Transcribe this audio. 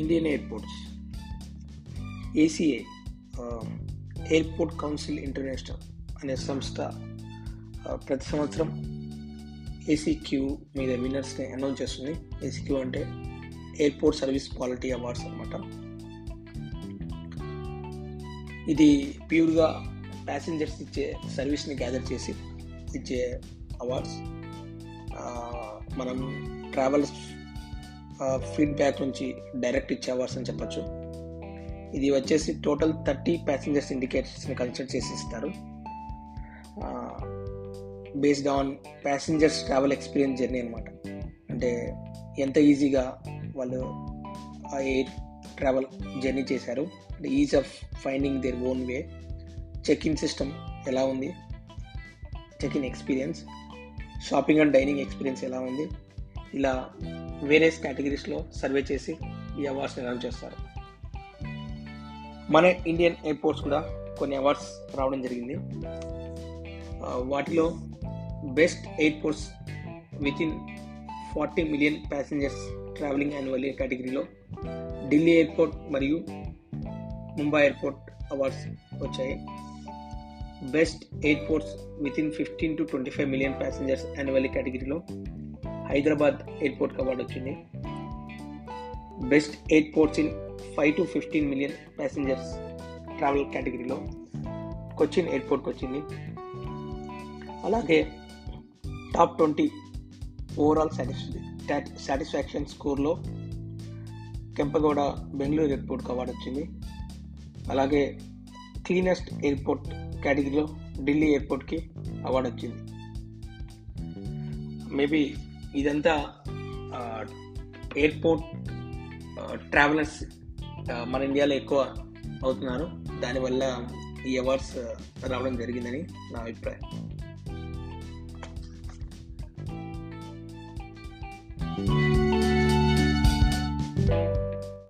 Indian airports ACA airport council international అనే సంస్థ uh, ప్రతి సంవత్సరం ఏసీక్యూ మీద విన్నర్స్ని అనౌన్స్ చేస్తుంది. ఏసీక్యూ అంటే ఎయిర్పోర్ట్ సర్వీస్ క్వాలిటీ అవార్డ్స్ అనమాట ఇది ప్యూర్గా ప్యాసింజర్స్ ఇచ్చే సర్వీస్ని గ్యాదర్ చేసి ఇచ్చే అవార్డ్స్ uh, మనం ట్రావెల్స్ ఫీడ్బ్యాక్ నుంచి డైరెక్ట్ ఇచ్చే అవర్స్ అని చెప్పొచ్చు. ఇది వచ్చేసి టోటల్ థర్టీ ప్యాసింజర్స్ ఇండికేటర్స్ని కన్సిడర్ చేసి ఇస్తారు. Based on passengers travel experience journey అనమాట అంటే ఎంత ఈజీగా వాళ్ళు ఆ ఎయిర్ ట్రావెల్ జర్నీ చేశారు. అంటే ease of finding their own way check in system ఎలా ఉంది? Check in experience shopping and dining experience ఎలా ఉంది? ఇలా వేరియస్ కేటగిరీస్లో సర్వే చేసి ఈ అవార్డ్స్ని అనౌన్స్ చేస్తారు. మన ఇండియన్ ఎయిర్పోర్ట్స్ కూడా కొన్ని అవార్డ్స్ రావడం జరిగింది. వాటిలో best airports with in forty million passengers travelling annually కేటగిరీలో ఢిల్లీ ఎయిర్పోర్ట్ మరియు ముంబై ఎయిర్పోర్ట్ అవార్డ్స్ వచ్చాయి. Best airports with in fifteen to twenty five million passengers annually కేటగిరీలో హైదరాబాద్ ఎయిర్పోర్ట్కి అవార్డు వచ్చింది. Best airports in five to fifteen million passengers travel కేటగిరీలో కొచ్చిన్ ఎయిర్పోర్ట్కి వచ్చింది. అలాగే top twenty overall satisfy satisfaction స్కోర్లో Kempegowda Bengaluru ఎయిర్పోర్ట్కి అవార్డు వచ్చింది. అలాగే క్లీనెస్ట్ ఎయిర్పోర్ట్ కేటగిరీలో ఢిల్లీ ఎయిర్పోర్ట్కి అవార్డు వచ్చింది. మేబీ ఇదంతా ఎయిర్పోర్ట్ ట్రావెలర్స్ మన ఇండియాలో ఎక్కువ అవుతున్నారు. దానివల్ల ఈ అవార్డ్స్ రావడం జరిగిందని నా అభిప్రాయం.